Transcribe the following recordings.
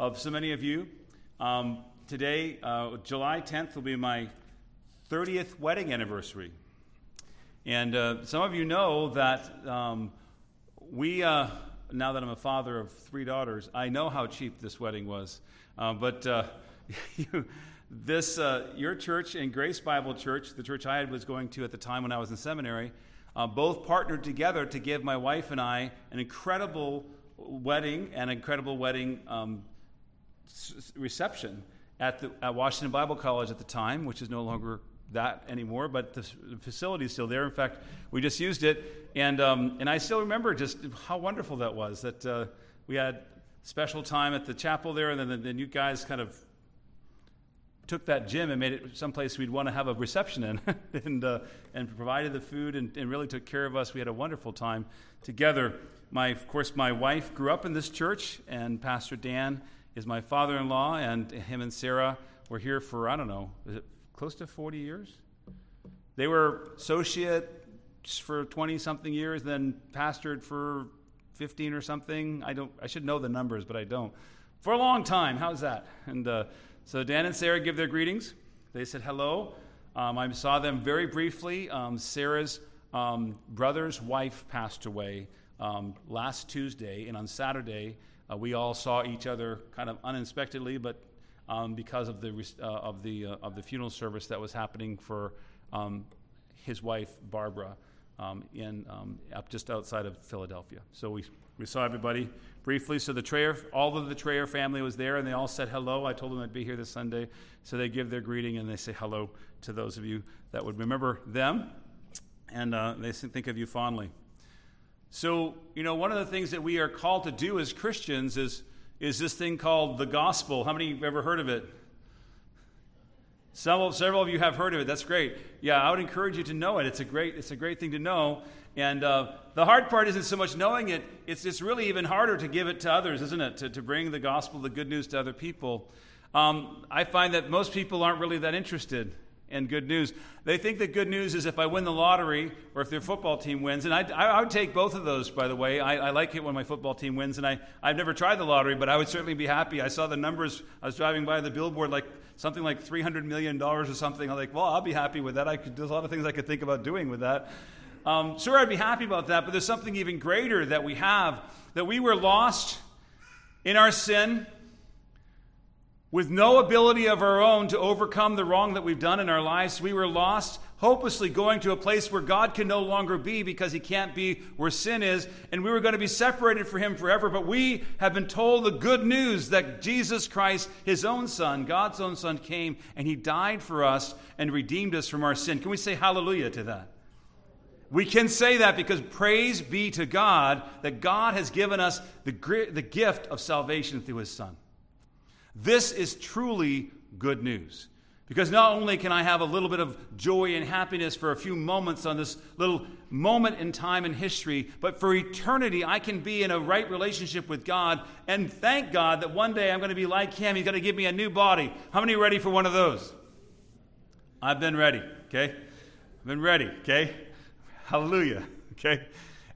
of so many of you. Um, today, uh, July 10th, will be my 30th wedding anniversary. And uh, some of you know that um, we, uh, now that I'm a father of three daughters, I know how cheap this wedding was. Uh, but uh, this, uh, your church and Grace Bible Church, the church I was going to at the time when I was in seminary, both partnered together to give my wife and I an incredible wedding and incredible wedding um, reception at, the, at Washington Bible College at the time, which is no longer that anymore, but the facility is still there. In fact, we just used it, and um, and I still remember just how wonderful that was. That uh, we had special time at the chapel there, and then, then you guys kind of took that gym and made it someplace we'd want to have a reception in, and uh, and provided the food and, and really took care of us. We had a wonderful time together. My, of course, my wife grew up in this church, and Pastor Dan is my father-in-law, and him and Sarah were here for I don't know, is it close to 40 years. They were associates for 20 something years, then pastored for 15 or something. I don't. I should know the numbers, but I don't. For a long time. How's that? And uh, so Dan and Sarah give their greetings. They said hello. Um, I saw them very briefly. Um, Sarah's um, brother's wife passed away um, last Tuesday, and on Saturday uh, we all saw each other kind of unexpectedly, but um, because of the, uh, of, the, uh, of the funeral service that was happening for um, his wife, Barbara, um, in, um, up just outside of Philadelphia. So we, we saw everybody briefly. So the Trayer, all of the Trayer family was there, and they all said hello. I told them I'd be here this Sunday. So they give their greeting, and they say hello to those of you that would remember them, and uh, they think of you fondly. So, you know, one of the things that we are called to do as Christians is is this thing called the gospel. How many have ever heard of it? Several, several of you have heard of it. That's great. Yeah, I would encourage you to know it. It's a great, it's a great thing to know. And uh, the hard part isn't so much knowing it, it's, it's really even harder to give it to others, isn't it? To, to bring the gospel, the good news to other people. Um, I find that most people aren't really that interested and good news. They think that good news is if I win the lottery or if their football team wins. And I, I, would take both of those, by the way. I, I, like it when my football team wins. And I, I've never tried the lottery, but I would certainly be happy. I saw the numbers. I was driving by the billboard, like something like $300 million or something. I'm like, well, I'll be happy with that. I could, there's a lot of things I could think about doing with that. Um, sure, I'd be happy about that, but there's something even greater that we have that we were lost in our sin with no ability of our own to overcome the wrong that we've done in our lives, we were lost, hopelessly going to a place where God can no longer be because He can't be where sin is, and we were going to be separated from Him forever. But we have been told the good news that Jesus Christ, His own Son, God's own Son, came and He died for us and redeemed us from our sin. Can we say hallelujah to that? We can say that because praise be to God that God has given us the, the gift of salvation through His Son. This is truly good news. Because not only can I have a little bit of joy and happiness for a few moments on this little moment in time in history, but for eternity, I can be in a right relationship with God and thank God that one day I'm going to be like Him. He's going to give me a new body. How many are ready for one of those? I've been ready, okay? I've been ready, okay? Hallelujah, okay?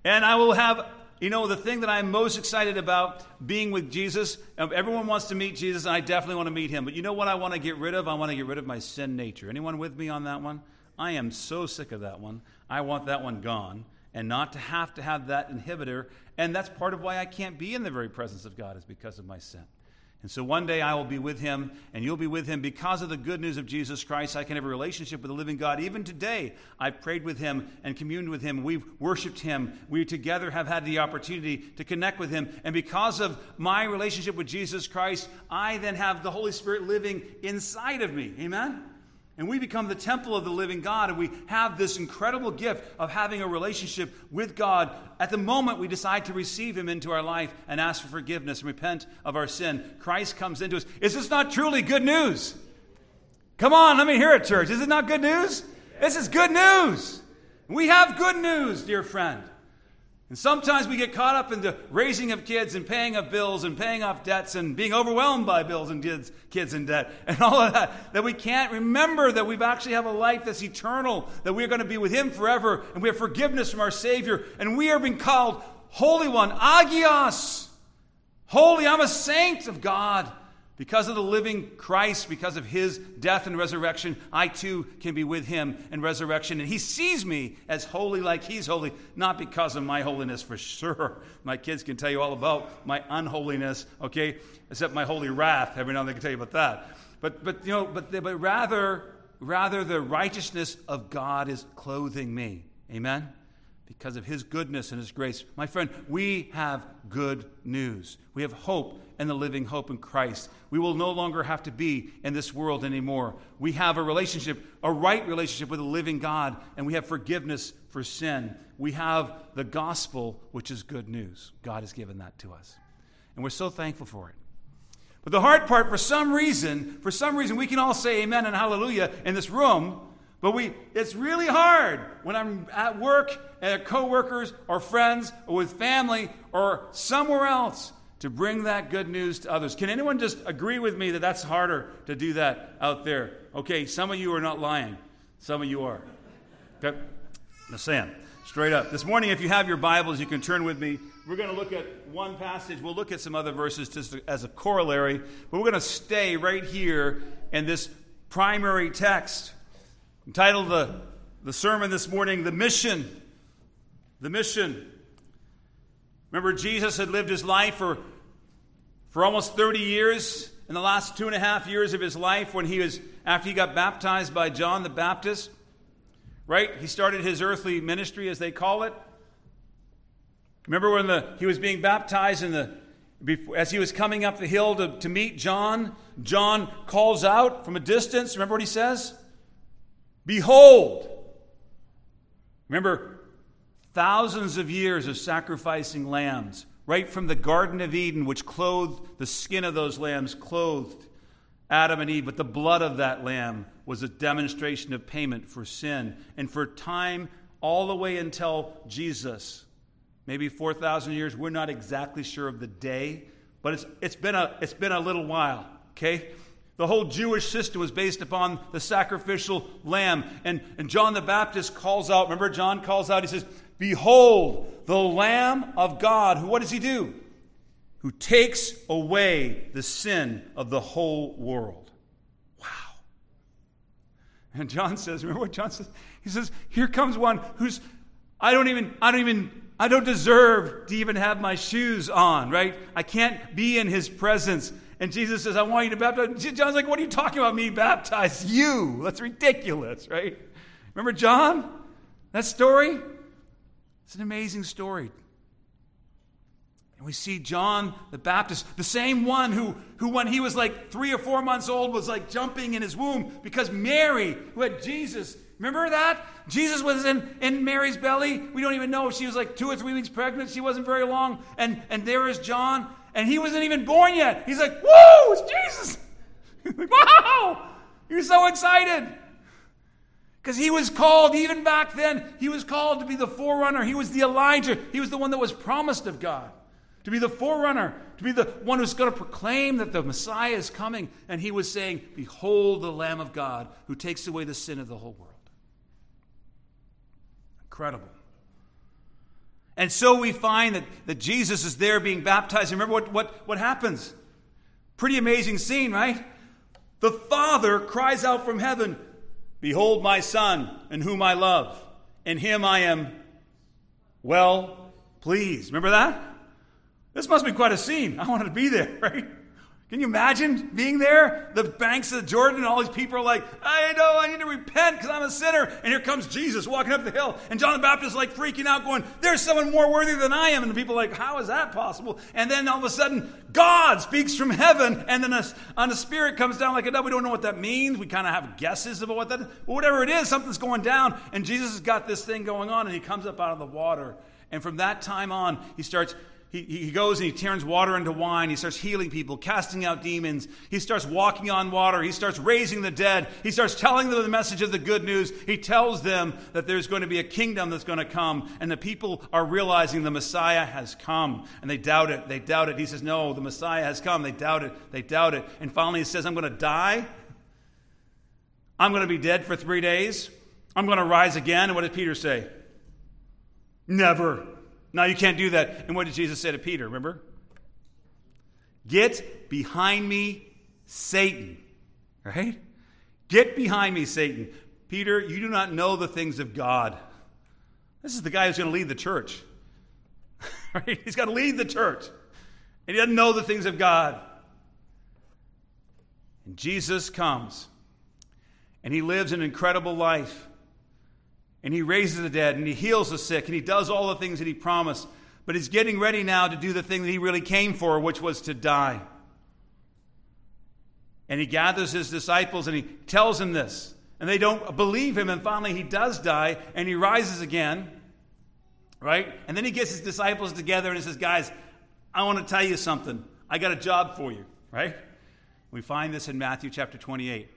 And I will have you know, the thing that I'm most excited about being with Jesus, everyone wants to meet Jesus, and I definitely want to meet him. But you know what I want to get rid of? I want to get rid of my sin nature. Anyone with me on that one? I am so sick of that one. I want that one gone and not to have to have that inhibitor. And that's part of why I can't be in the very presence of God, is because of my sin. And so one day I will be with him, and you'll be with him because of the good news of Jesus Christ. I can have a relationship with the living God. Even today, I've prayed with him and communed with him. We've worshiped him. We together have had the opportunity to connect with him. And because of my relationship with Jesus Christ, I then have the Holy Spirit living inside of me. Amen? And we become the temple of the living God, and we have this incredible gift of having a relationship with God. At the moment we decide to receive Him into our life and ask for forgiveness and repent of our sin, Christ comes into us. Is this not truly good news? Come on, let me hear it, church. Is it not good news? This is good news. We have good news, dear friend. And sometimes we get caught up in the raising of kids and paying of bills and paying off debts and being overwhelmed by bills and kids, kids and debt and all of that, that we can't remember that we actually have a life that's eternal, that we're going to be with Him forever, and we have forgiveness from our Savior, and we are being called Holy One, Agios. Holy, I'm a saint of God. Because of the living Christ, because of his death and resurrection, I too can be with him in resurrection. And he sees me as holy like he's holy, not because of my holiness for sure. My kids can tell you all about my unholiness, okay? Except my holy wrath. Every now and then they can tell you about that. But, but you know, but, but rather, rather the righteousness of God is clothing me. Amen? Because of his goodness and his grace. My friend, we have good news. We have hope and the living hope in Christ. We will no longer have to be in this world anymore. We have a relationship, a right relationship with the living God, and we have forgiveness for sin. We have the gospel, which is good news. God has given that to us. And we're so thankful for it. But the hard part, for some reason, for some reason, we can all say amen and hallelujah in this room but we, it's really hard when I'm at work and coworkers or friends or with family or somewhere else to bring that good news to others. Can anyone just agree with me that that's harder to do that out there? Okay, some of you are not lying. Some of you are. Okay? Just saying, straight up. This morning, if you have your Bibles, you can turn with me. We're going to look at one passage. We'll look at some other verses just as a corollary, but we're going to stay right here in this primary text entitled the, the sermon this morning, The Mission. The Mission. Remember, Jesus had lived his life for, for almost 30 years. In the last two and a half years of his life, when he was, after he got baptized by John the Baptist, right? He started his earthly ministry, as they call it. Remember when the, he was being baptized in the, as he was coming up the hill to, to meet John, John calls out from a distance. Remember what he says? Behold, remember, thousands of years of sacrificing lambs, right from the Garden of Eden, which clothed the skin of those lambs, clothed Adam and Eve, but the blood of that lamb was a demonstration of payment for sin. And for time, all the way until Jesus, maybe 4,000 years, we're not exactly sure of the day, but it's, it's, been, a, it's been a little while, okay? The whole Jewish system was based upon the sacrificial lamb. And, and John the Baptist calls out, remember, John calls out, he says, Behold, the Lamb of God, who, what does he do? Who takes away the sin of the whole world. Wow. And John says, remember what John says? He says, Here comes one who's, I don't even, I don't even, I don't deserve to even have my shoes on, right? I can't be in his presence. And Jesus says, I want you to baptize. John's like, What are you talking about? Me baptize you? That's ridiculous, right? Remember John? That story? It's an amazing story. And we see John the Baptist, the same one who, who, when he was like three or four months old, was like jumping in his womb because Mary, who had Jesus, remember that? Jesus was in, in Mary's belly. We don't even know if she was like two or three weeks pregnant. She wasn't very long. And, and there is John and he wasn't even born yet. He's like, Whoa, it's Jesus. wow, you're so excited. Because he was called, even back then, he was called to be the forerunner. He was the Elijah. He was the one that was promised of God. To be the forerunner, to be the one who's going to proclaim that the Messiah is coming. And he was saying, Behold the Lamb of God who takes away the sin of the whole world. Incredible. And so we find that, that Jesus is there being baptized. Remember what, what, what happens? Pretty amazing scene, right? The Father cries out from heaven, Behold my Son, in whom I love. In him I am well pleased. Remember that? This must be quite a scene. I wanted to be there, right? Can you imagine being there? The banks of the Jordan, and all these people are like, I know, I need to repent because I'm a sinner. And here comes Jesus walking up the hill. And John the Baptist is like freaking out, going, There's someone more worthy than I am. And the people are like, How is that possible? And then all of a sudden, God speaks from heaven, and then a, on the Spirit comes down like a dove. We don't know what that means. We kind of have guesses about what that is. But whatever it is, something's going down. And Jesus has got this thing going on, and he comes up out of the water. And from that time on, he starts he, he goes and he turns water into wine. He starts healing people, casting out demons. He starts walking on water. He starts raising the dead. He starts telling them the message of the good news. He tells them that there's going to be a kingdom that's going to come, and the people are realizing the Messiah has come, and they doubt it. They doubt it. He says, No, the Messiah has come. They doubt it. They doubt it. And finally, he says, I'm going to die. I'm going to be dead for three days. I'm going to rise again. And what did Peter say? Never. No, you can't do that. And what did Jesus say to Peter? Remember? Get behind me, Satan. Right? Get behind me, Satan. Peter, you do not know the things of God. This is the guy who's going to lead the church. right? He's got to lead the church. And he doesn't know the things of God. And Jesus comes. And he lives an incredible life. And he raises the dead. And he heals the sick. And he does all the things that he promised. But he's getting ready now to do the thing that he really came for, which was to die. And he gathers his disciples and he tells them this. And they don't believe him. And finally, he does die and he rises again. Right? And then he gets his disciples together and he says, Guys, I want to tell you something. I got a job for you. Right? We find this in Matthew chapter 28.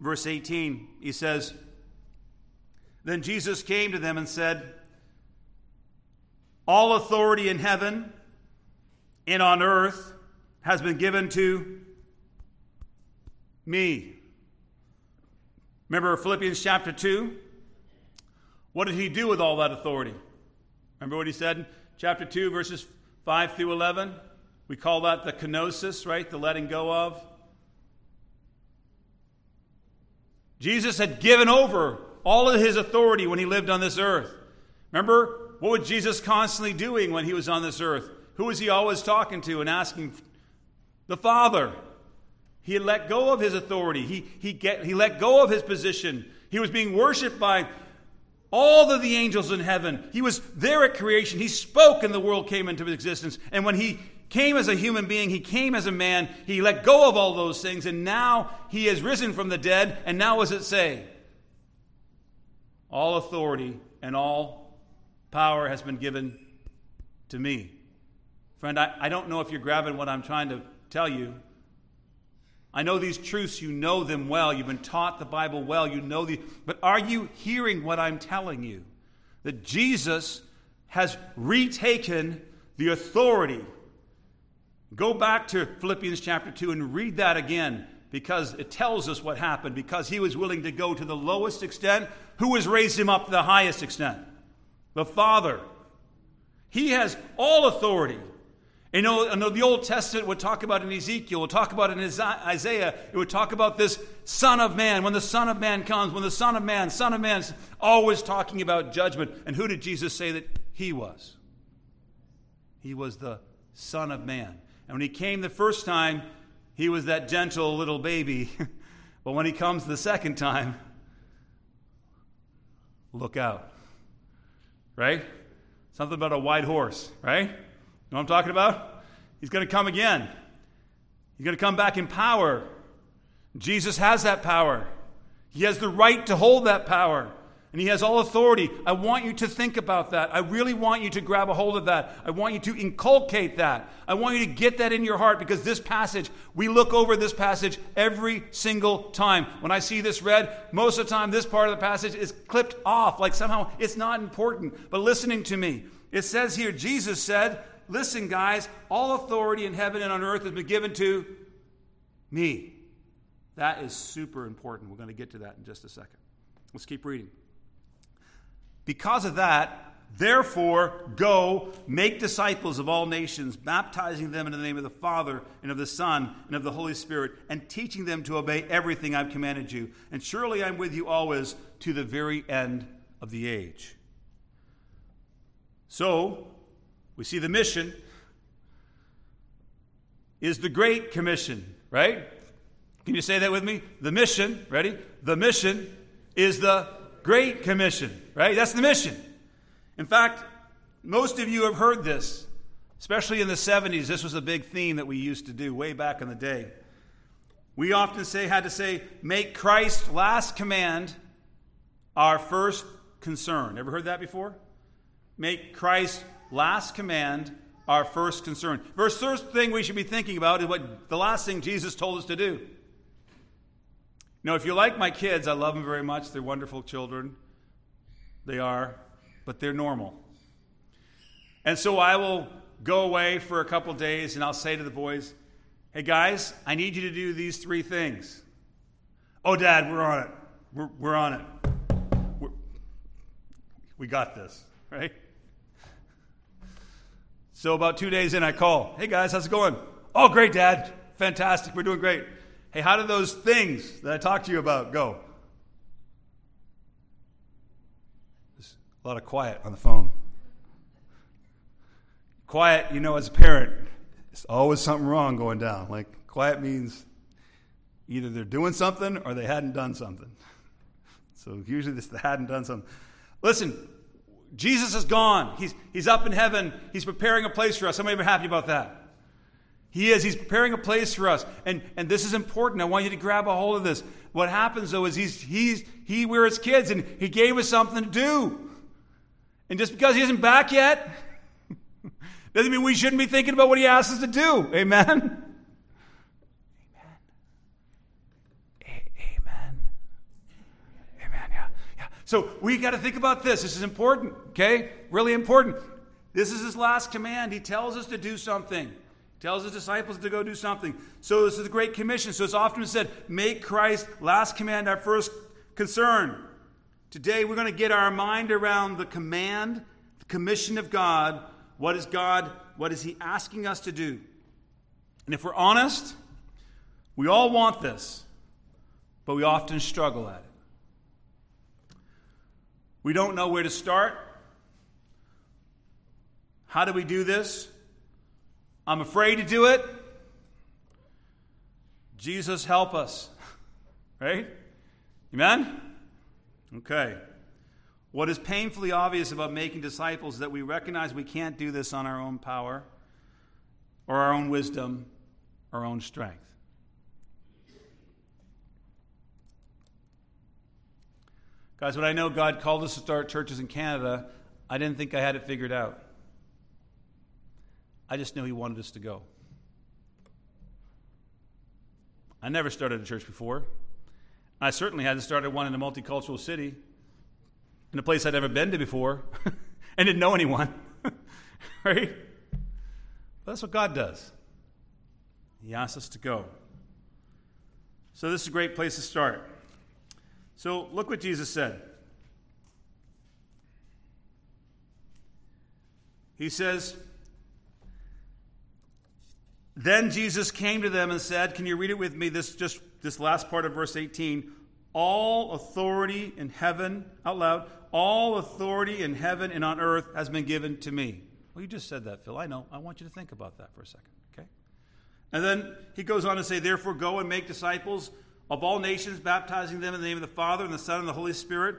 Verse 18, he says, then Jesus came to them and said, All authority in heaven and on earth has been given to me. Remember Philippians chapter 2? What did he do with all that authority? Remember what he said in chapter 2, verses 5 through 11? We call that the kenosis, right? The letting go of. Jesus had given over all of his authority when he lived on this earth. Remember, what was Jesus constantly doing when he was on this earth? Who was he always talking to and asking? The Father. He had let go of his authority. He, he, get, he let go of his position. He was being worshiped by all of the angels in heaven. He was there at creation. He spoke and the world came into existence. And when he came as a human being, he came as a man, he let go of all those things, and now he has risen from the dead. And now, what does it say? All authority and all power has been given to me. Friend, I, I don't know if you're grabbing what I'm trying to tell you. I know these truths, you know them well. You've been taught the Bible well. You know these. But are you hearing what I'm telling you? That Jesus has retaken the authority. Go back to Philippians chapter 2 and read that again because it tells us what happened. Because he was willing to go to the lowest extent who has raised him up to the highest extent? The Father. He has all authority. You know, the Old Testament would talk about in Ezekiel, would talk about in Isaiah, it would talk about this Son of Man. When the Son of Man comes, when the Son of Man, Son of Man, always talking about judgment. And who did Jesus say that he was? He was the Son of Man. And when he came the first time, he was that gentle little baby. but when he comes the second time, look out. Right? Something about a white horse, right? You know what I'm talking about? He's going to come again. He's going to come back in power. Jesus has that power. He has the right to hold that power and he has all authority. I want you to think about that. I really want you to grab a hold of that. I want you to inculcate that. I want you to get that in your heart because this passage, we look over this passage every single time. When I see this read, most of the time this part of the passage is clipped off, like somehow it's not important. But listening to me, it says here, Jesus said, Listen, guys, all authority in heaven and on earth has been given to me. That is super important. We're going to get to that in just a second. Let's keep reading. Because of that, therefore, go make disciples of all nations, baptizing them in the name of the Father and of the Son and of the Holy Spirit, and teaching them to obey everything I've commanded you. And surely I'm with you always to the very end of the age. So, we see the mission is the Great Commission, right? Can you say that with me? The mission, ready? The mission is the Great Commission, right? That's the mission. In fact, most of you have heard this, especially in the 70s. This was a big theme that we used to do way back in the day. We often say, had to say, make Christ's last command our first concern. Ever heard that before? Make Christ's last command our first concern. First, first thing we should be thinking about is what the last thing Jesus told us to do. Now, if you like my kids, I love them very much. They're wonderful children. They are, but they're normal. And so I will go away for a couple days and I'll say to the boys, hey guys, I need you to do these three things. Oh, Dad, we're on it. We're, we're on it. We're, we got this, right? So about two days in, I call. Hey guys, how's it going? Oh, great, Dad. Fantastic. We're doing great. Hey, how do those things that I talked to you about go? There's a lot of quiet on the phone. Quiet, you know, as a parent, it's always something wrong going down. Like, quiet means either they're doing something or they hadn't done something. So usually this they hadn't done something. Listen, Jesus is gone. He's, he's up in heaven. He's preparing a place for us. Many are happy about that? He is. He's preparing a place for us. And, and this is important. I want you to grab a hold of this. What happens, though, is he's, he's, he, we're his kids, and he gave us something to do. And just because he isn't back yet, doesn't mean we shouldn't be thinking about what he asks us to do. Amen? Amen. A- amen. Amen. Yeah. Yeah. So we got to think about this. This is important, okay? Really important. This is his last command. He tells us to do something. Tells his disciples to go do something. So this is the Great Commission. So it's often said, make Christ last command our first concern. Today we're going to get our mind around the command, the commission of God. What is God, what is he asking us to do? And if we're honest, we all want this, but we often struggle at it. We don't know where to start. How do we do this? I'm afraid to do it. Jesus, help us. Right? Amen? Okay. What is painfully obvious about making disciples is that we recognize we can't do this on our own power or our own wisdom, our own strength. Guys, when I know God called us to start churches in Canada, I didn't think I had it figured out. I just knew He wanted us to go. I never started a church before. I certainly hadn't started one in a multicultural city, in a place I'd never been to before, and didn't know anyone. right? But that's what God does. He asks us to go. So, this is a great place to start. So look what Jesus said. He says, Then Jesus came to them and said, Can you read it with me? This just this last part of verse 18. All authority in heaven, out loud, all authority in heaven and on earth has been given to me. Well, you just said that, Phil. I know. I want you to think about that for a second, okay? And then he goes on to say, Therefore, go and make disciples of all nations, baptizing them in the name of the Father and the Son and the Holy Spirit,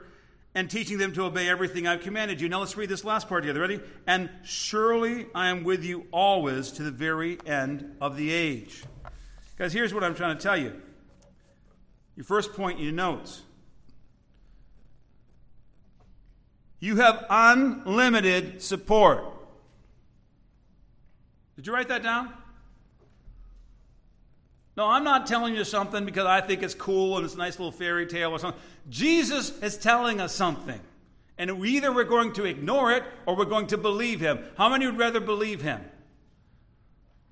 and teaching them to obey everything I've commanded you. Now let's read this last part together. Ready? And surely I am with you always to the very end of the age. Guys, here's what I'm trying to tell you. Your first point in your notes. You have unlimited support. Did you write that down? No, I'm not telling you something because I think it's cool and it's a nice little fairy tale or something. Jesus is telling us something. And either we're going to ignore it or we're going to believe him. How many would rather believe him?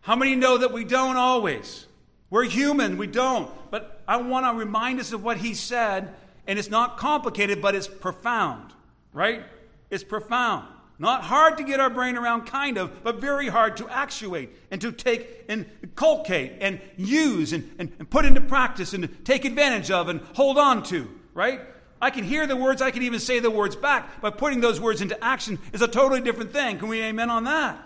How many know that we don't always? We're human, we don't. But I want to remind us of what he said, and it's not complicated, but it's profound, right? It's profound. Not hard to get our brain around, kind of, but very hard to actuate and to take and culcate and use and, and, and put into practice and take advantage of and hold on to, right? I can hear the words, I can even say the words back, but putting those words into action is a totally different thing. Can we amen on that?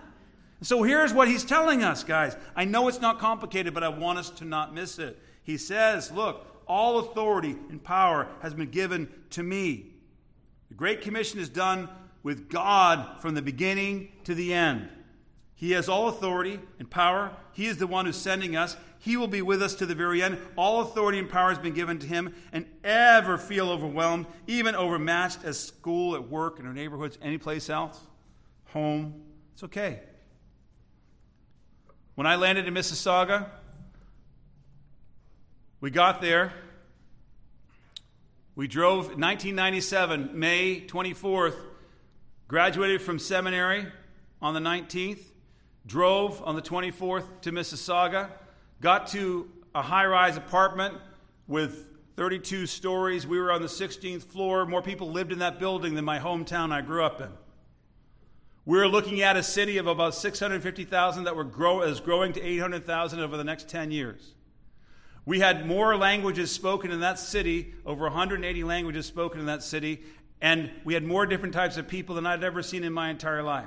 So here's what he's telling us, guys. I know it's not complicated, but I want us to not miss it. He says, Look, all authority and power has been given to me. The Great Commission is done with God from the beginning to the end. He has all authority and power. He is the one who's sending us. He will be with us to the very end. All authority and power has been given to him, and ever feel overwhelmed, even overmatched at school, at work, in our neighborhoods, any place else, home. It's okay. When I landed in Mississauga, we got there. We drove 1997, May 24th, Graduated from seminary on the 19th, drove on the 24th to Mississauga, got to a high rise apartment with 32 stories. We were on the 16th floor. More people lived in that building than my hometown I grew up in. We're looking at a city of about 650,000 that were grow, is growing to 800,000 over the next 10 years. We had more languages spoken in that city, over 180 languages spoken in that city, and we had more different types of people than I'd ever seen in my entire life.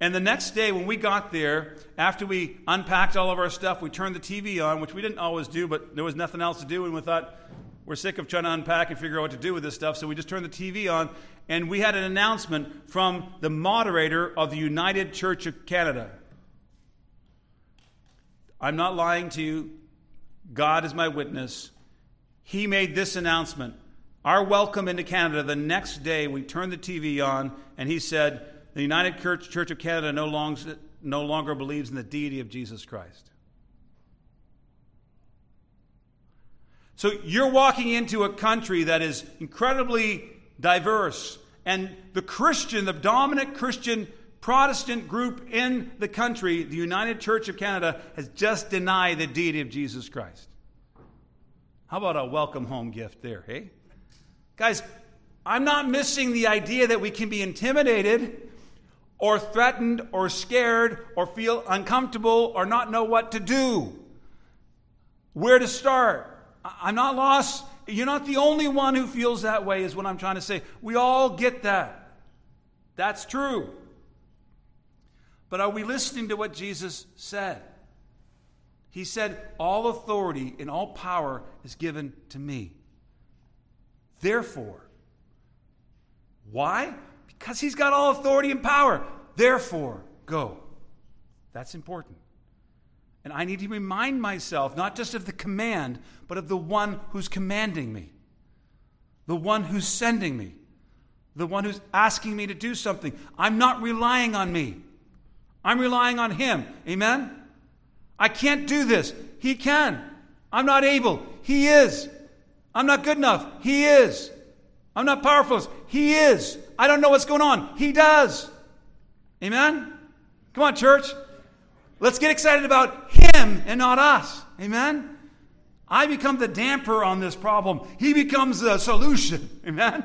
And the next day, when we got there, after we unpacked all of our stuff, we turned the TV on, which we didn't always do, but there was nothing else to do, and we thought, we're sick of trying to unpack and figure out what to do with this stuff, so we just turned the TV on, and we had an announcement from the moderator of the United Church of Canada. I'm not lying to you. God is my witness. He made this announcement. Our welcome into Canada, the next day we turned the TV on, and he said, The United Church of Canada no longer, no longer believes in the deity of Jesus Christ. So you're walking into a country that is incredibly diverse, and the Christian, the dominant Christian Protestant group in the country, the United Church of Canada, has just denied the deity of Jesus Christ. How about a welcome home gift there, hey? Guys, I'm not missing the idea that we can be intimidated or threatened or scared or feel uncomfortable or not know what to do. Where to start? I'm not lost. You're not the only one who feels that way, is what I'm trying to say. We all get that. That's true. But are we listening to what Jesus said? He said, All authority and all power is given to me. Therefore, why? Because he's got all authority and power. Therefore, go. That's important. And I need to remind myself not just of the command, but of the one who's commanding me, the one who's sending me, the one who's asking me to do something. I'm not relying on me, I'm relying on him. Amen? I can't do this. He can. I'm not able. He is. I'm not good enough. He is. I'm not powerful. He is. I don't know what's going on. He does. Amen? Come on, church. Let's get excited about Him and not us. Amen? I become the damper on this problem. He becomes the solution. Amen?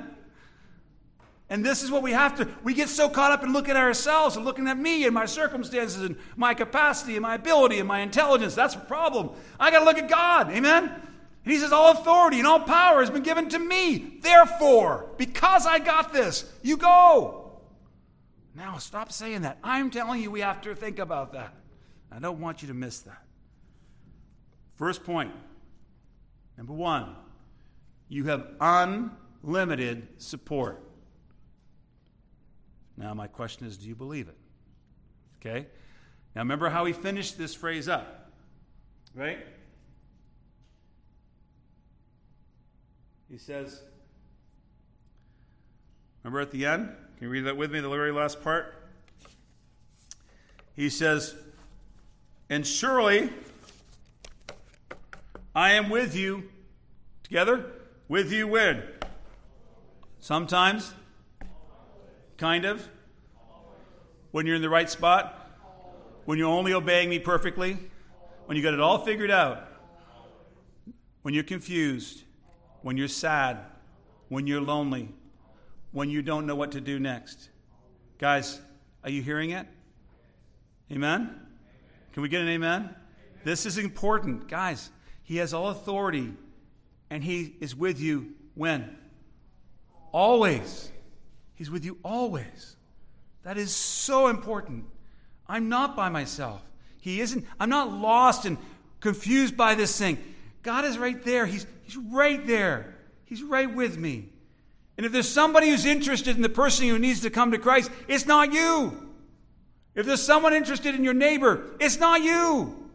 And this is what we have to, we get so caught up in looking at ourselves and looking at me and my circumstances and my capacity and my ability and my intelligence. That's a problem. I got to look at God. Amen? And he says, All authority and all power has been given to me. Therefore, because I got this, you go. Now, stop saying that. I'm telling you, we have to think about that. I don't want you to miss that. First point number one, you have unlimited support. Now, my question is do you believe it? Okay? Now, remember how he finished this phrase up, right? He says, remember at the end? Can you read that with me, the very last part? He says, and surely I am with you. Together? With you when? Sometimes? Kind of? When you're in the right spot? When you're only obeying me perfectly? When you got it all figured out? When you're confused? When you're sad? When you're lonely? When you don't know what to do next? Guys, are you hearing it? Amen? Can we get an amen? This is important. Guys, He has all authority, and He is with you when? Always. He's with you always. That is so important. I'm not by myself. He isn't, I'm not lost and confused by this thing. God is right there. He's, he's right there. He's right with me. And if there's somebody who's interested in the person who needs to come to Christ, it's not you. If there's someone interested in your neighbor, it's not you.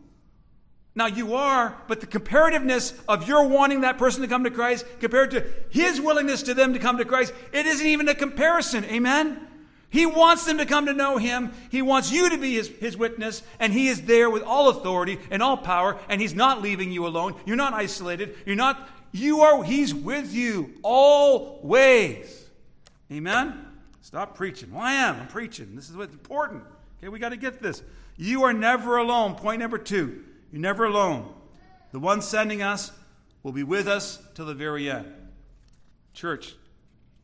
Now you are, but the comparativeness of your wanting that person to come to Christ compared to his willingness to them to come to Christ, it isn't even a comparison. Amen? He wants them to come to know him. He wants you to be his, his witness, and he is there with all authority and all power, and he's not leaving you alone. You're not isolated. You're not, you are, he's with you always. Amen? Stop preaching. Well, I am. I'm preaching. This is what's important. Okay, we got to get this. You are never alone. Point number two you're never alone. The one sending us will be with us till the very end. Church,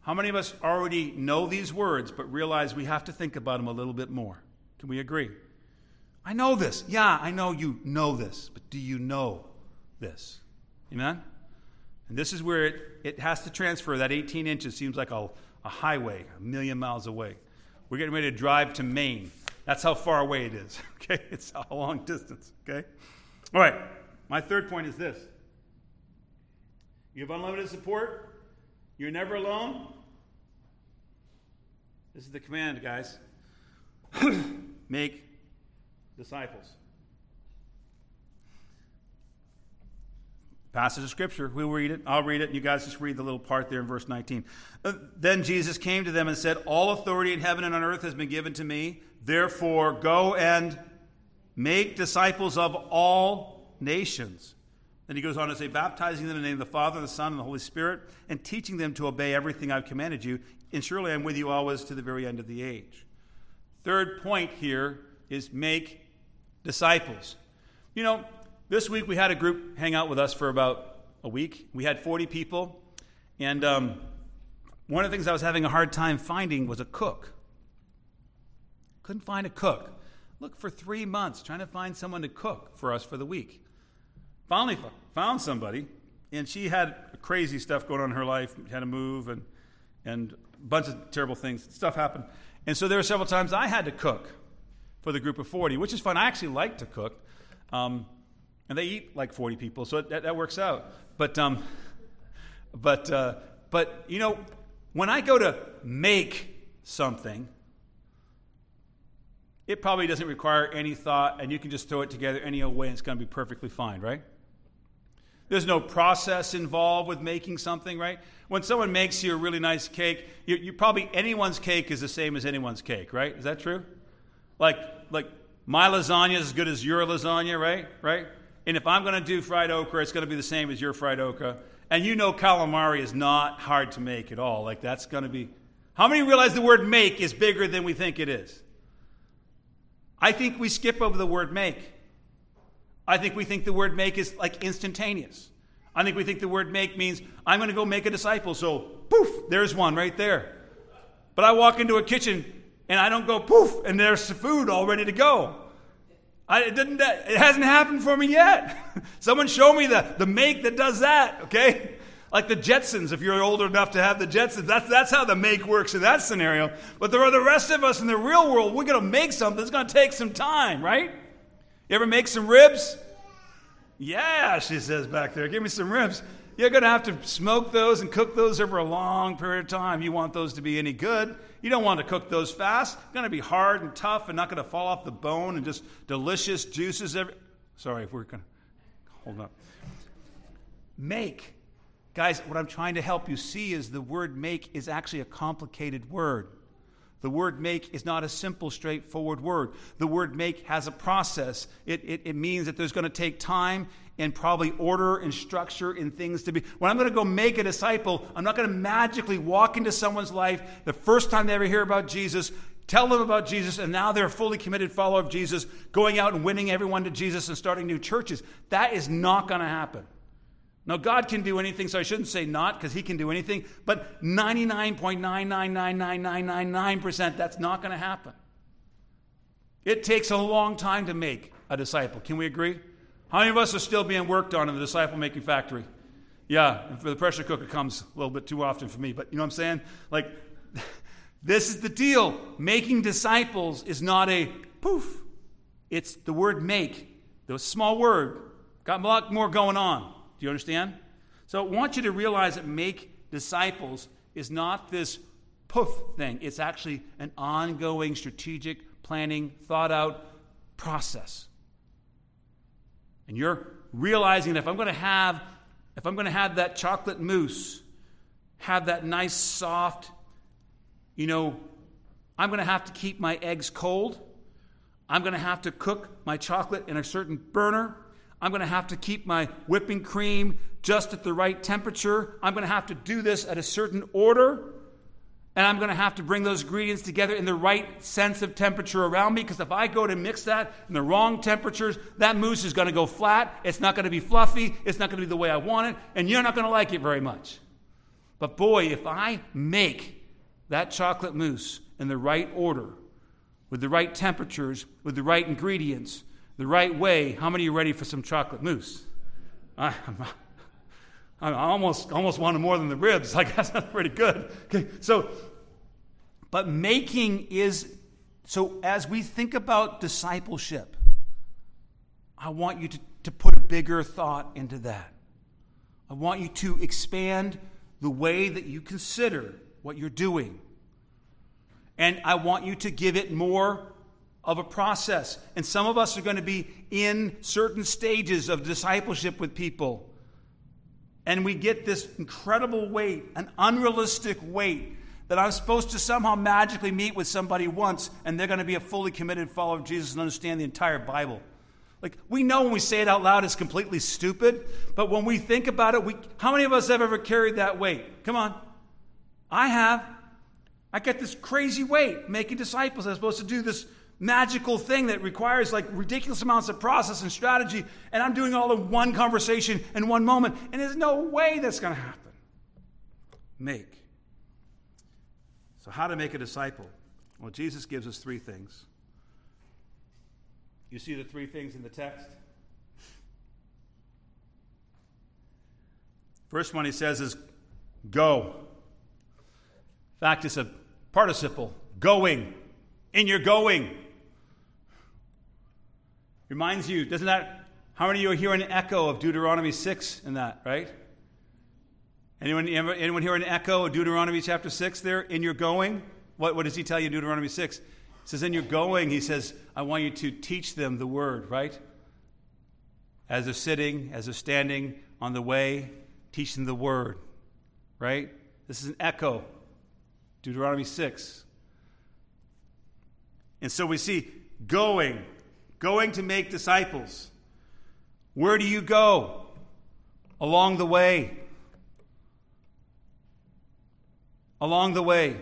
How many of us already know these words but realize we have to think about them a little bit more? Can we agree? I know this. Yeah, I know you know this, but do you know this? Amen? And this is where it, it has to transfer. That 18 inches seems like a, a highway, a million miles away. We're getting ready to drive to Maine. That's how far away it is. Okay? It's a long distance. Okay? All right. My third point is this you have unlimited support, you're never alone. This is the command, guys. Make disciples. Passage of scripture. We'll read it. I'll read it. and You guys just read the little part there in verse 19. Uh, then Jesus came to them and said, All authority in heaven and on earth has been given to me. Therefore, go and make disciples of all nations. Then he goes on to say, baptizing them in the name of the Father, the Son, and the Holy Spirit, and teaching them to obey everything I've commanded you. And surely I'm with you always to the very end of the age. Third point here is make disciples. You know, this week we had a group hang out with us for about a week. We had 40 people, and um, one of the things I was having a hard time finding was a cook. Couldn't find a cook. Looked for three months trying to find someone to cook for us for the week. Finally found somebody, and she had crazy stuff going on in her life, had to move, and, and a bunch of terrible things. Stuff happened. And so there were several times I had to cook for the group of 40, which is fun. I actually like to cook. Um, and they eat like 40 people, so that, that works out. But, um, but, uh, but, you know, when I go to make something, it probably doesn't require any thought, and you can just throw it together any old way, and it's going to be perfectly fine, right? There's no process involved with making something, right? When someone makes you a really nice cake, you, you, probably anyone's cake is the same as anyone's cake, right? Is that true? Like, like my lasagna is as good as your lasagna, right? Right? And if I'm going to do fried okra, it's going to be the same as your fried okra. And you know calamari is not hard to make at all. Like that's going to be. How many realize the word make is bigger than we think it is? I think we skip over the word make. I think we think the word make is like instantaneous. I think we think the word make means I'm going to go make a disciple. So, poof, there's one right there. But I walk into a kitchen and I don't go poof, and there's the food all ready to go. I, it, didn't, it hasn't happened for me yet. Someone show me the, the make that does that, okay? Like the Jetsons, if you're old enough to have the Jetsons, that's, that's how the make works in that scenario. But there are the rest of us in the real world, we're going to make something. It's going to take some time, right? You ever make some ribs? Yeah, she says back there. Give me some ribs. You're going to have to smoke those and cook those over a long period of time. You want those to be any good. You don't want to cook those fast. It's going to be hard and tough and not going to fall off the bone and just delicious juices. Every... Sorry, if we're going to hold up. Make. Guys, what I'm trying to help you see is the word make is actually a complicated word. The word make is not a simple, straightforward word. The word make has a process. It, it, it means that there's going to take time and probably order and structure in things to be. When I'm going to go make a disciple, I'm not going to magically walk into someone's life the first time they ever hear about Jesus, tell them about Jesus, and now they're a fully committed follower of Jesus, going out and winning everyone to Jesus and starting new churches. That is not going to happen. Now, God can do anything, so I shouldn't say not because He can do anything, but 99.9999999%, that's not going to happen. It takes a long time to make a disciple. Can we agree? How many of us are still being worked on in the disciple making factory? Yeah, for the pressure cooker comes a little bit too often for me, but you know what I'm saying? Like, this is the deal. Making disciples is not a poof, it's the word make, the small word. Got a lot more going on. Do you understand? So I want you to realize that make disciples is not this poof thing. It's actually an ongoing strategic planning, thought out process. And you're realizing that if I'm going to have if I'm going to have that chocolate mousse, have that nice soft, you know, I'm going to have to keep my eggs cold. I'm going to have to cook my chocolate in a certain burner. I'm going to have to keep my whipping cream just at the right temperature. I'm going to have to do this at a certain order. And I'm going to have to bring those ingredients together in the right sense of temperature around me because if I go to mix that in the wrong temperatures, that mousse is going to go flat. It's not going to be fluffy. It's not going to be the way I want it. And you're not going to like it very much. But boy, if I make that chocolate mousse in the right order, with the right temperatures, with the right ingredients, the right way, how many are ready for some chocolate mousse? I, I almost, almost wanted more than the ribs. Like, that's not pretty good. Okay, so, but making is, so as we think about discipleship, I want you to, to put a bigger thought into that. I want you to expand the way that you consider what you're doing. And I want you to give it more of a process. And some of us are going to be in certain stages of discipleship with people. And we get this incredible weight, an unrealistic weight, that I'm supposed to somehow magically meet with somebody once and they're going to be a fully committed follower of Jesus and understand the entire Bible. Like, we know when we say it out loud it's completely stupid, but when we think about it, we, how many of us have ever carried that weight? Come on. I have. I get this crazy weight making disciples. I'm supposed to do this magical thing that requires like ridiculous amounts of process and strategy, and I'm doing all in one conversation in one moment, and there's no way that's going to happen. Make. So, how to make a disciple? Well, Jesus gives us three things. You see the three things in the text? First one he says is go. In fact, it's a participle going. In your going. Reminds you, doesn't that, how many of you are hearing an echo of Deuteronomy 6 in that, right? Anyone, anyone hear an echo of Deuteronomy chapter 6 there? In your going? What, what does he tell you in Deuteronomy 6? says, In your going, he says, I want you to teach them the word, right? As they're sitting, as they're standing on the way, teach them the word, right? This is an echo. Deuteronomy 6. And so we see going, going to make disciples. Where do you go? Along the way. Along the way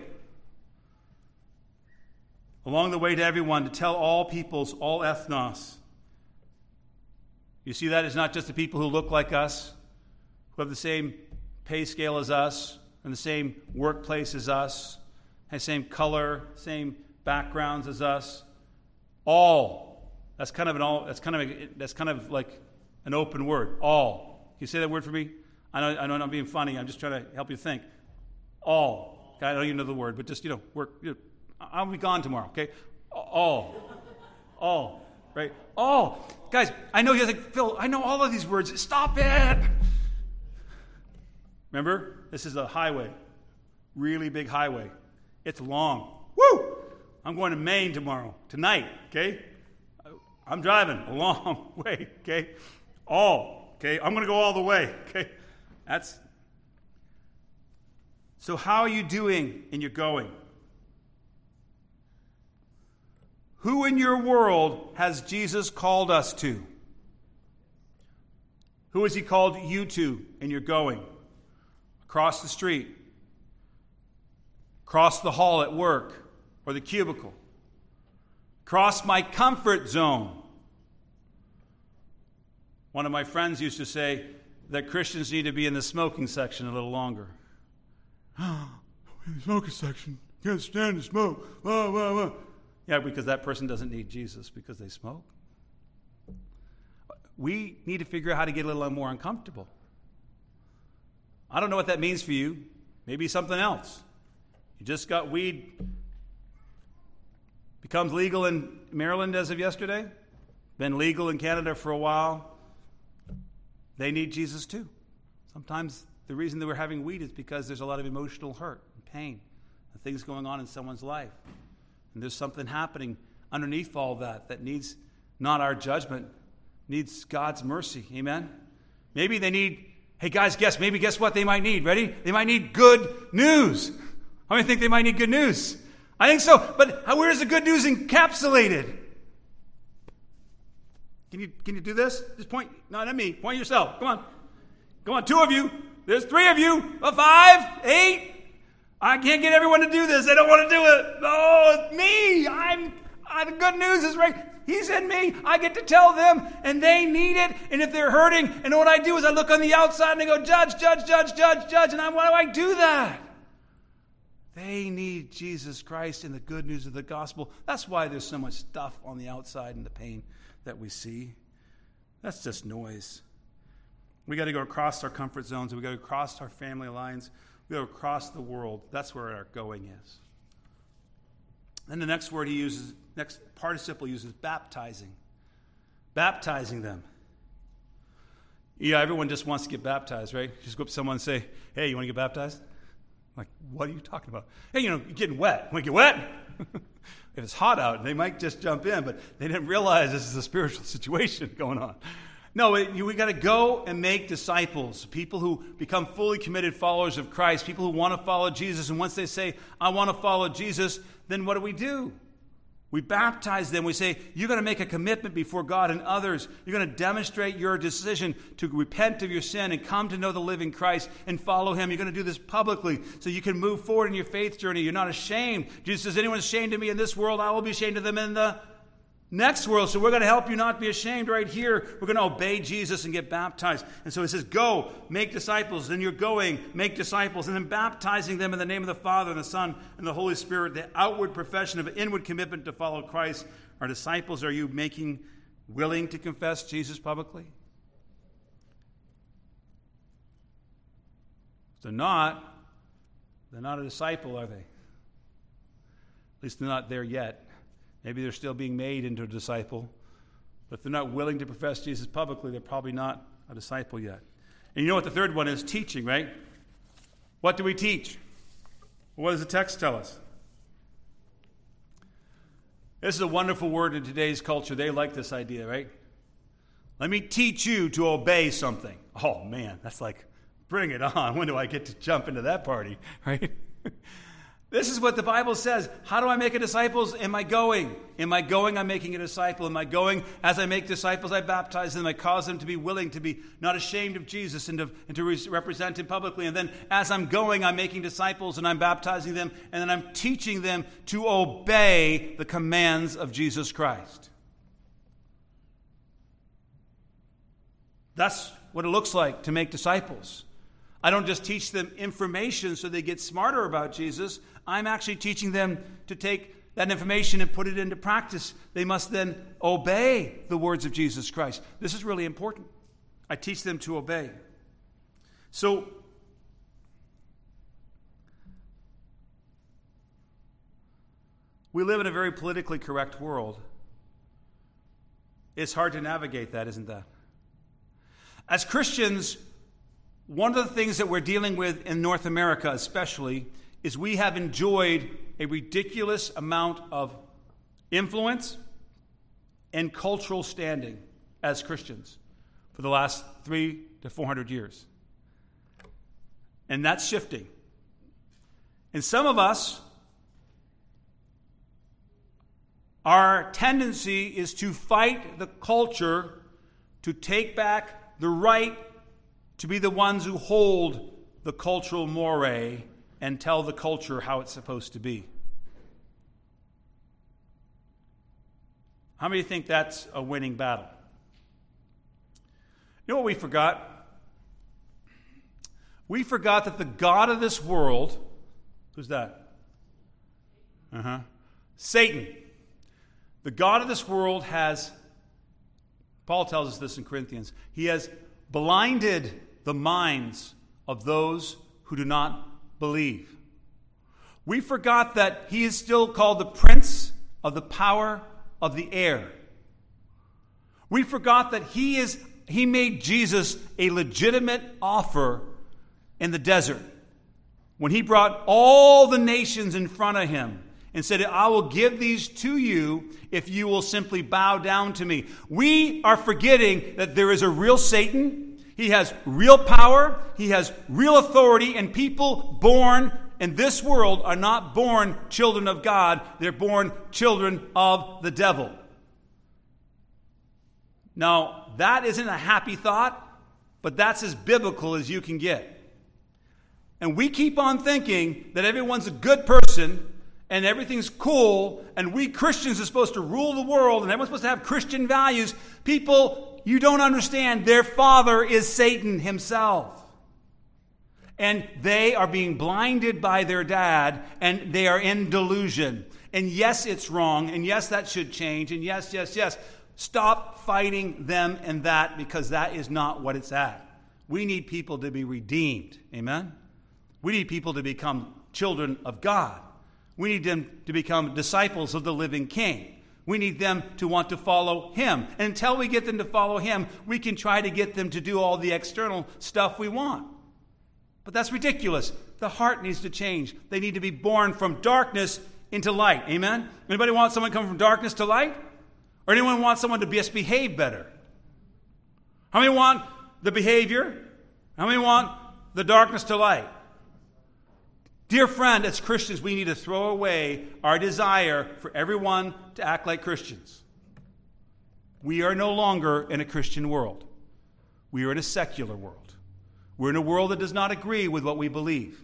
along the way to everyone to tell all peoples, all ethnos. You see, that is not just the people who look like us, who have the same pay scale as us, and the same workplace as us, the same color, same backgrounds as us. All. That's kind of an all. That's kind of a, that's kind of like an open word. All. Can you say that word for me? I know, I know I'm being funny. I'm just trying to help you think. All. I don't even know the word, but just you know, work. You know, I'll be gone tomorrow, okay? All. All. Right? All. Guys, I know you're like, Phil, I know all of these words. Stop it! Remember? This is a highway. Really big highway. It's long. Woo! I'm going to Maine tomorrow, tonight, okay? I'm driving a long way, okay? All, okay? I'm going to go all the way, okay? That's. So, how are you doing in your going? Who in your world has Jesus called us to? Who has he called you to in your going? Across the street, across the hall at work or the cubicle, across my comfort zone. One of my friends used to say that Christians need to be in the smoking section a little longer. In the smoking section. Can't stand the smoke. Yeah, because that person doesn't need Jesus because they smoke. We need to figure out how to get a little more uncomfortable. I don't know what that means for you. Maybe something else. You just got weed becomes legal in Maryland as of yesterday. Been legal in Canada for a while. They need Jesus too. Sometimes the reason that we're having weed is because there's a lot of emotional hurt and pain and things going on in someone's life. And there's something happening underneath all that that needs not our judgment, needs God's mercy. Amen? Maybe they need, hey guys, guess, maybe guess what they might need? Ready? They might need good news. How many think they might need good news? I think so. But where is the good news encapsulated? Can you, can you do this? Just point, not at me, point yourself. Come on. Come on, two of you. There's three of you. A five, eight, I can't get everyone to do this. They don't want to do it. Oh, it's me. I'm the good news is right. He's in me. I get to tell them, and they need it. And if they're hurting, and what I do is I look on the outside and I go, judge, judge, judge, judge, judge. And I, why do I do that? They need Jesus Christ and the good news of the gospel. That's why there's so much stuff on the outside and the pain that we see. That's just noise. We got to go across our comfort zones. We got to cross our family lines. We got to cross the world. That's where our going is. Then the next word he uses, next participle uses baptizing. Baptizing them. Yeah, everyone just wants to get baptized, right? You just go up to someone and say, hey, you want to get baptized? Like, what are you talking about? Hey, you know, you're getting wet. Want to get wet? if it's hot out, they might just jump in, but they didn't realize this is a spiritual situation going on. No, we got to go and make disciples, people who become fully committed followers of Christ, people who want to follow Jesus. And once they say, I want to follow Jesus, then what do we do? We baptize them. We say, You're going to make a commitment before God and others. You're going to demonstrate your decision to repent of your sin and come to know the living Christ and follow Him. You're going to do this publicly so you can move forward in your faith journey. You're not ashamed. Jesus says, Anyone ashamed of me in this world, I will be ashamed of them in the next world. So we're going to help you not be ashamed right here. We're going to obey Jesus and get baptized. And so he says, Go, make disciples. Then you're going, make disciples, and then baptizing them in the name of the Father and the Son and the Holy Spirit, the outward profession of inward commitment to follow Christ. Our disciples, are you making willing to confess Jesus publicly? If they're not, they're not a disciple, are they? At least they're not there yet. Maybe they're still being made into a disciple. But if they're not willing to profess Jesus publicly, they're probably not a disciple yet. And you know what the third one is? Teaching, right? What do we teach? What does the text tell us? This is a wonderful word in today's culture. They like this idea, right? Let me teach you to obey something. Oh man, that's like, bring it on. When do I get to jump into that party, right? This is what the Bible says. How do I make a disciples? Am I going? Am I going? I'm making a disciple. Am I going? As I make disciples, I baptize them. I cause them to be willing to be not ashamed of Jesus and to, and to re- represent him publicly. And then as I'm going, I'm making disciples and I'm baptizing them. And then I'm teaching them to obey the commands of Jesus Christ. That's what it looks like to make disciples. I don't just teach them information so they get smarter about Jesus. I'm actually teaching them to take that information and put it into practice. They must then obey the words of Jesus Christ. This is really important. I teach them to obey. So, we live in a very politically correct world. It's hard to navigate that, isn't that? As Christians, one of the things that we're dealing with in North America, especially, is we have enjoyed a ridiculous amount of influence and cultural standing as Christians for the last three to 400 years. And that's shifting. And some of us, our tendency is to fight the culture to take back the right to be the ones who hold the cultural moray and tell the culture how it's supposed to be. How many think that's a winning battle? You know what we forgot? We forgot that the God of this world, who's that? Uh huh. Satan. The God of this world has, Paul tells us this in Corinthians, he has blinded the minds of those who do not believe. We forgot that he is still called the prince of the power of the air. We forgot that he is he made Jesus a legitimate offer in the desert when he brought all the nations in front of him and said, I will give these to you if you will simply bow down to me. We are forgetting that there is a real Satan he has real power, he has real authority, and people born in this world are not born children of God, they're born children of the devil. Now, that isn't a happy thought, but that's as biblical as you can get. And we keep on thinking that everyone's a good person and everything's cool, and we Christians are supposed to rule the world, and everyone's supposed to have Christian values, people, you don't understand, their father is Satan himself. And they are being blinded by their dad, and they are in delusion. And yes, it's wrong, and yes, that should change, and yes, yes, yes. Stop fighting them and that because that is not what it's at. We need people to be redeemed. Amen? We need people to become children of God. We need them to become disciples of the living King. We need them to want to follow Him. And until we get them to follow Him, we can try to get them to do all the external stuff we want. But that's ridiculous. The heart needs to change. They need to be born from darkness into light. Amen? Anybody want someone to come from darkness to light? Or anyone want someone to just behave better? How many want the behavior? How many want the darkness to light? Dear friend, as Christians, we need to throw away our desire for everyone to act like Christians. We are no longer in a Christian world. We are in a secular world. We're in a world that does not agree with what we believe,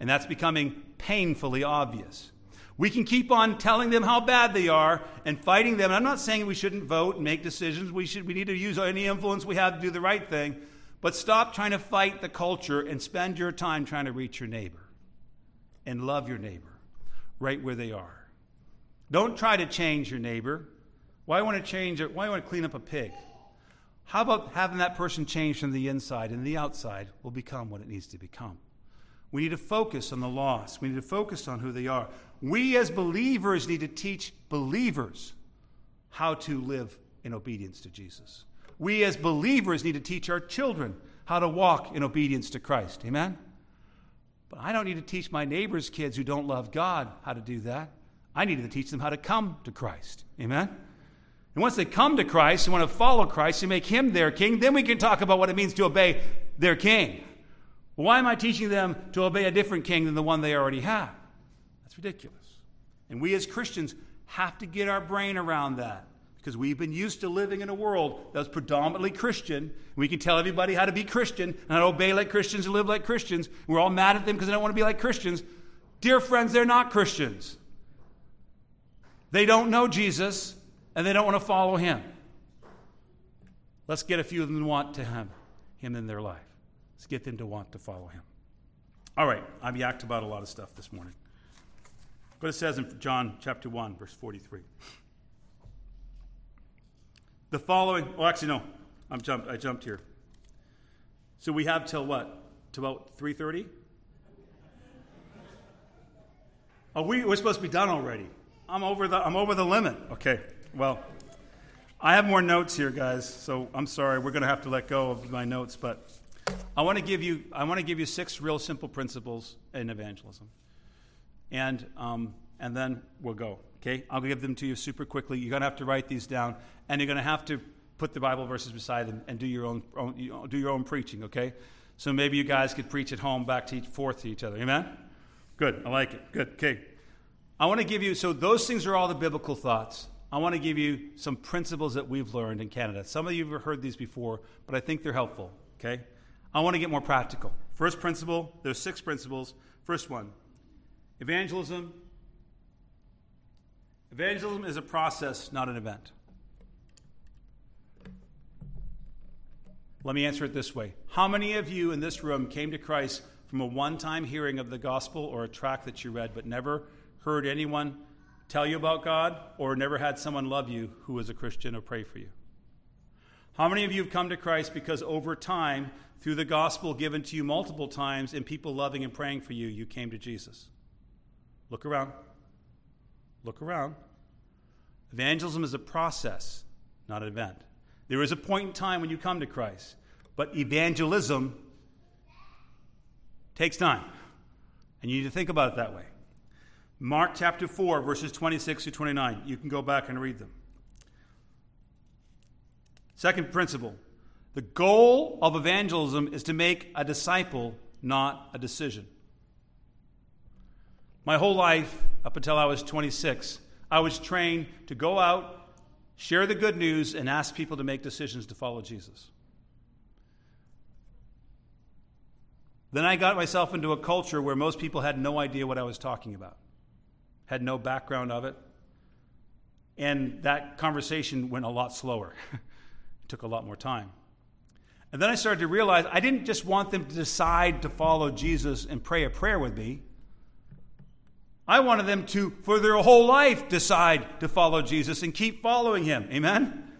and that's becoming painfully obvious. We can keep on telling them how bad they are and fighting them. And I'm not saying we shouldn't vote and make decisions. We, should, we need to use any influence we have to do the right thing. But stop trying to fight the culture and spend your time trying to reach your neighbor and love your neighbor right where they are. Don't try to change your neighbor. Why want to change it? Why want to clean up a pig? How about having that person change from the inside and the outside will become what it needs to become? We need to focus on the lost. We need to focus on who they are. We as believers need to teach believers how to live in obedience to Jesus. We as believers need to teach our children how to walk in obedience to Christ. Amen? But I don't need to teach my neighbor's kids who don't love God how to do that. I need to teach them how to come to Christ. Amen? And once they come to Christ and want to follow Christ and make Him their king, then we can talk about what it means to obey their king. Why am I teaching them to obey a different king than the one they already have? That's ridiculous. And we as Christians have to get our brain around that because we've been used to living in a world that's predominantly Christian. We can tell everybody how to be Christian and how to obey like Christians and live like Christians. We're all mad at them because they don't want to be like Christians. Dear friends, they're not Christians. They don't know Jesus and they don't want to follow him. Let's get a few of them to want to him, him in their life. Let's get them to want to follow him. All right, I've yacked about a lot of stuff this morning. But it says in John chapter 1, verse 43. The following, oh, actually, no, I'm jumped, I jumped here. So we have till what? Till about 3.30? Oh, we, we're supposed to be done already. I'm over the, I'm over the limit. Okay, well, I have more notes here, guys, so I'm sorry. We're going to have to let go of my notes, but I want to give you, I want to give you six real simple principles in evangelism. And, um, and then we'll go. Okay? I'll give them to you super quickly. You're going to have to write these down, and you're going to have to put the Bible verses beside them and do your own, own you know, do your own preaching, okay? So maybe you guys could preach at home back to each, forth to each other. Amen? Good. I like it. Good. Okay. I want to give you, so those things are all the biblical thoughts. I want to give you some principles that we've learned in Canada. Some of you have heard these before, but I think they're helpful, okay? I want to get more practical. First principle, there's six principles. First one evangelism Evangelism is a process, not an event. Let me answer it this way How many of you in this room came to Christ from a one time hearing of the gospel or a tract that you read, but never heard anyone tell you about God or never had someone love you who was a Christian or pray for you? How many of you have come to Christ because over time, through the gospel given to you multiple times and people loving and praying for you, you came to Jesus? Look around. Look around. Evangelism is a process, not an event. There is a point in time when you come to Christ, but evangelism takes time. And you need to think about it that way. Mark chapter 4, verses 26 to 29. You can go back and read them. Second principle the goal of evangelism is to make a disciple, not a decision. My whole life, up until I was 26, I was trained to go out, share the good news, and ask people to make decisions to follow Jesus. Then I got myself into a culture where most people had no idea what I was talking about. had no background of it. And that conversation went a lot slower. it took a lot more time. And then I started to realize I didn't just want them to decide to follow Jesus and pray a prayer with me. I wanted them to, for their whole life, decide to follow Jesus and keep following him. Amen?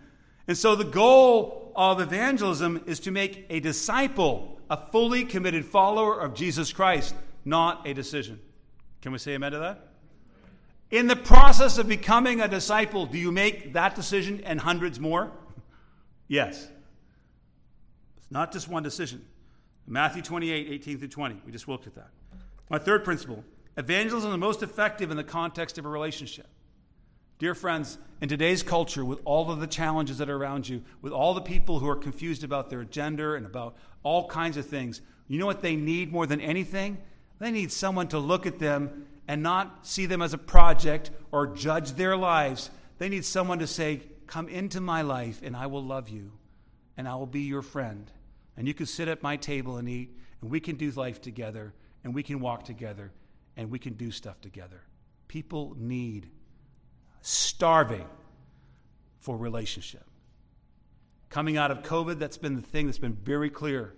And so the goal of evangelism is to make a disciple, a fully committed follower of Jesus Christ, not a decision. Can we say amen to that? In the process of becoming a disciple, do you make that decision and hundreds more? Yes. It's not just one decision. Matthew 28, 18 through 20. We just looked at that. My third principle Evangelism is the most effective in the context of a relationship. Dear friends, in today's culture, with all of the challenges that are around you, with all the people who are confused about their gender and about all kinds of things, you know what they need more than anything? They need someone to look at them and not see them as a project or judge their lives. They need someone to say, Come into my life and I will love you and I will be your friend. And you can sit at my table and eat, and we can do life together and we can walk together and we can do stuff together. People need, starving for relationship. Coming out of COVID, that's been the thing that's been very clear.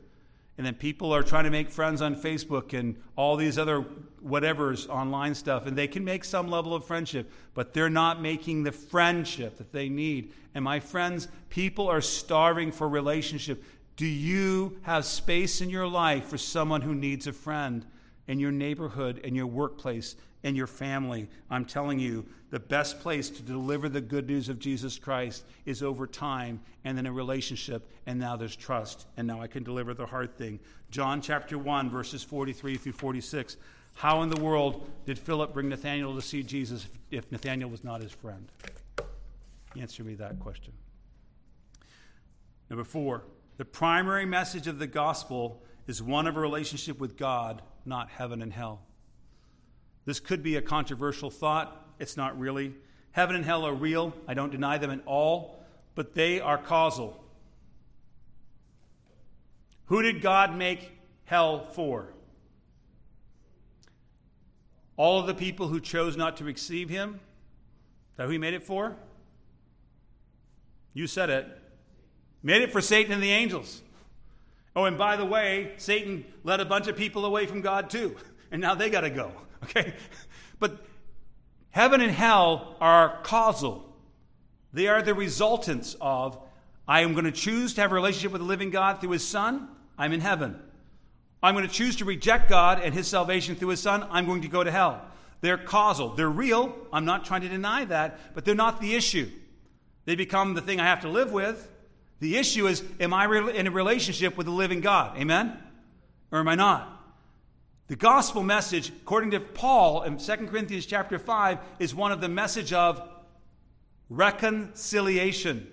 And then people are trying to make friends on Facebook and all these other whatever's online stuff, and they can make some level of friendship, but they're not making the friendship that they need. And my friends, people are starving for relationship. Do you have space in your life for someone who needs a friend? In your neighborhood, in your workplace, in your family. I'm telling you, the best place to deliver the good news of Jesus Christ is over time and then a relationship, and now there's trust, and now I can deliver the hard thing. John chapter 1, verses 43 through 46. How in the world did Philip bring Nathanael to see Jesus if Nathanael was not his friend? Answer me that question. Number four, the primary message of the gospel is one of a relationship with God not heaven and hell. This could be a controversial thought. It's not really. Heaven and hell are real. I don't deny them at all, but they are causal. Who did God make hell for? All of the people who chose not to receive him? Is that who he made it for? You said it. Made it for Satan and the angels. Oh, and by the way, Satan led a bunch of people away from God too, and now they got to go. Okay? But heaven and hell are causal, they are the resultants of I am going to choose to have a relationship with the living God through his Son, I'm in heaven. I'm going to choose to reject God and his salvation through his Son, I'm going to go to hell. They're causal. They're real. I'm not trying to deny that, but they're not the issue. They become the thing I have to live with. The issue is, am I in a relationship with the living God? Amen? Or am I not? The gospel message, according to Paul in 2 Corinthians chapter 5, is one of the message of reconciliation.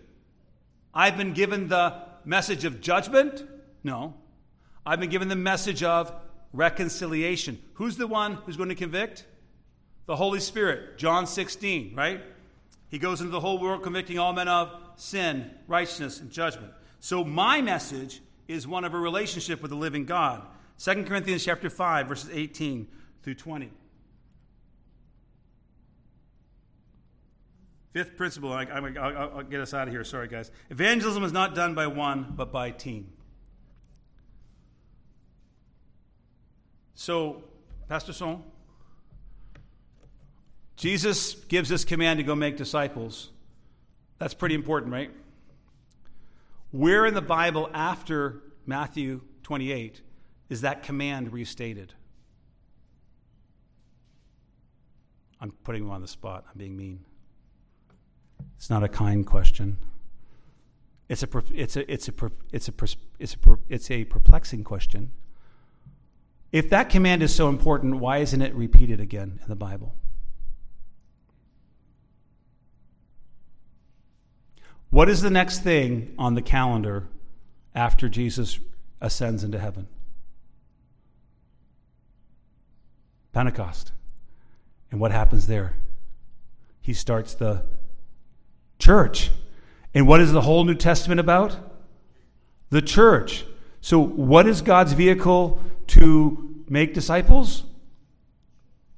I've been given the message of judgment? No. I've been given the message of reconciliation. Who's the one who's going to convict? The Holy Spirit. John 16, right? He goes into the whole world convicting all men of sin, righteousness, and judgment. So my message is one of a relationship with the living God. 2 Corinthians chapter 5, verses 18 through 20. Fifth principle, I, will get us out of here. Sorry, guys. Evangelism is not done by one, but by team. So, Pastor Son, Jesus gives this command to go make disciples. That's pretty important, right? Where in the Bible after Matthew 28 is that command restated? I'm putting him on the spot. I'm being mean. It's not a kind question. It's a, it's a, it's a, it's a, it's a, it's a perplexing question. If that command is so important, why isn't it repeated again in the Bible? What is the next thing on the calendar after Jesus ascends into heaven? Pentecost. And what happens there? He starts the church. And what is the whole New Testament about? The church. So, what is God's vehicle to make disciples?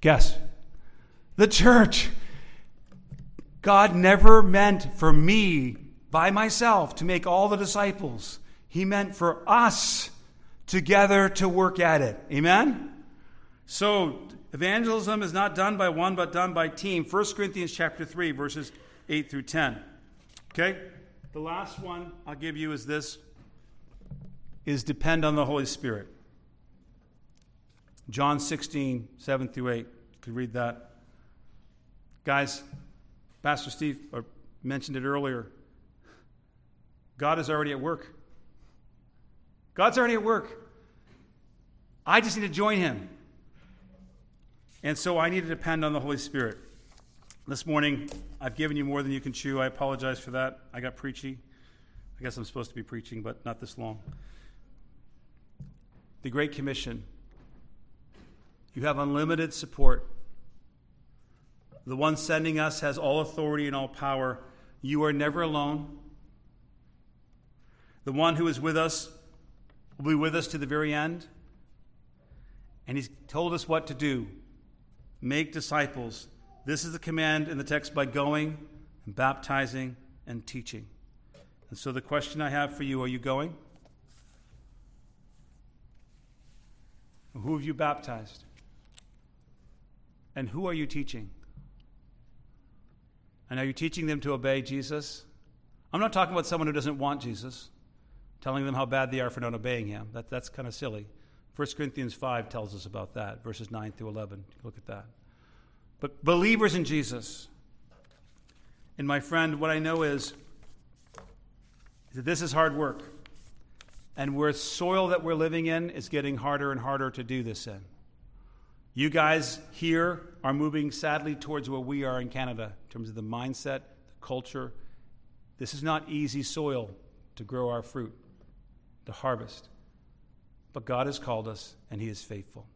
Guess. the church. God never meant for me by myself to make all the disciples. He meant for us together to work at it. Amen? So, evangelism is not done by one, but done by team. 1 Corinthians chapter 3, verses 8 through 10. Okay? The last one I'll give you is this is depend on the Holy Spirit. John 16, 7 through 8. You could read that. Guys, Pastor Steve uh, mentioned it earlier. God is already at work. God's already at work. I just need to join him. And so I need to depend on the Holy Spirit. This morning, I've given you more than you can chew. I apologize for that. I got preachy. I guess I'm supposed to be preaching, but not this long. The Great Commission. You have unlimited support. The one sending us has all authority and all power. You are never alone. The one who is with us will be with us to the very end. And he's told us what to do make disciples. This is the command in the text by going and baptizing and teaching. And so the question I have for you are you going? Who have you baptized? And who are you teaching? And are you teaching them to obey Jesus? I'm not talking about someone who doesn't want Jesus telling them how bad they are for not obeying him. That, that's kind of silly. 1 Corinthians 5 tells us about that, verses 9 through 11. Look at that. But believers in Jesus, and my friend, what I know is that this is hard work. And where soil that we're living in is getting harder and harder to do this in. You guys here are moving sadly towards where we are in Canada in terms of the mindset, the culture. This is not easy soil to grow our fruit the harvest. But God has called us, and He is faithful.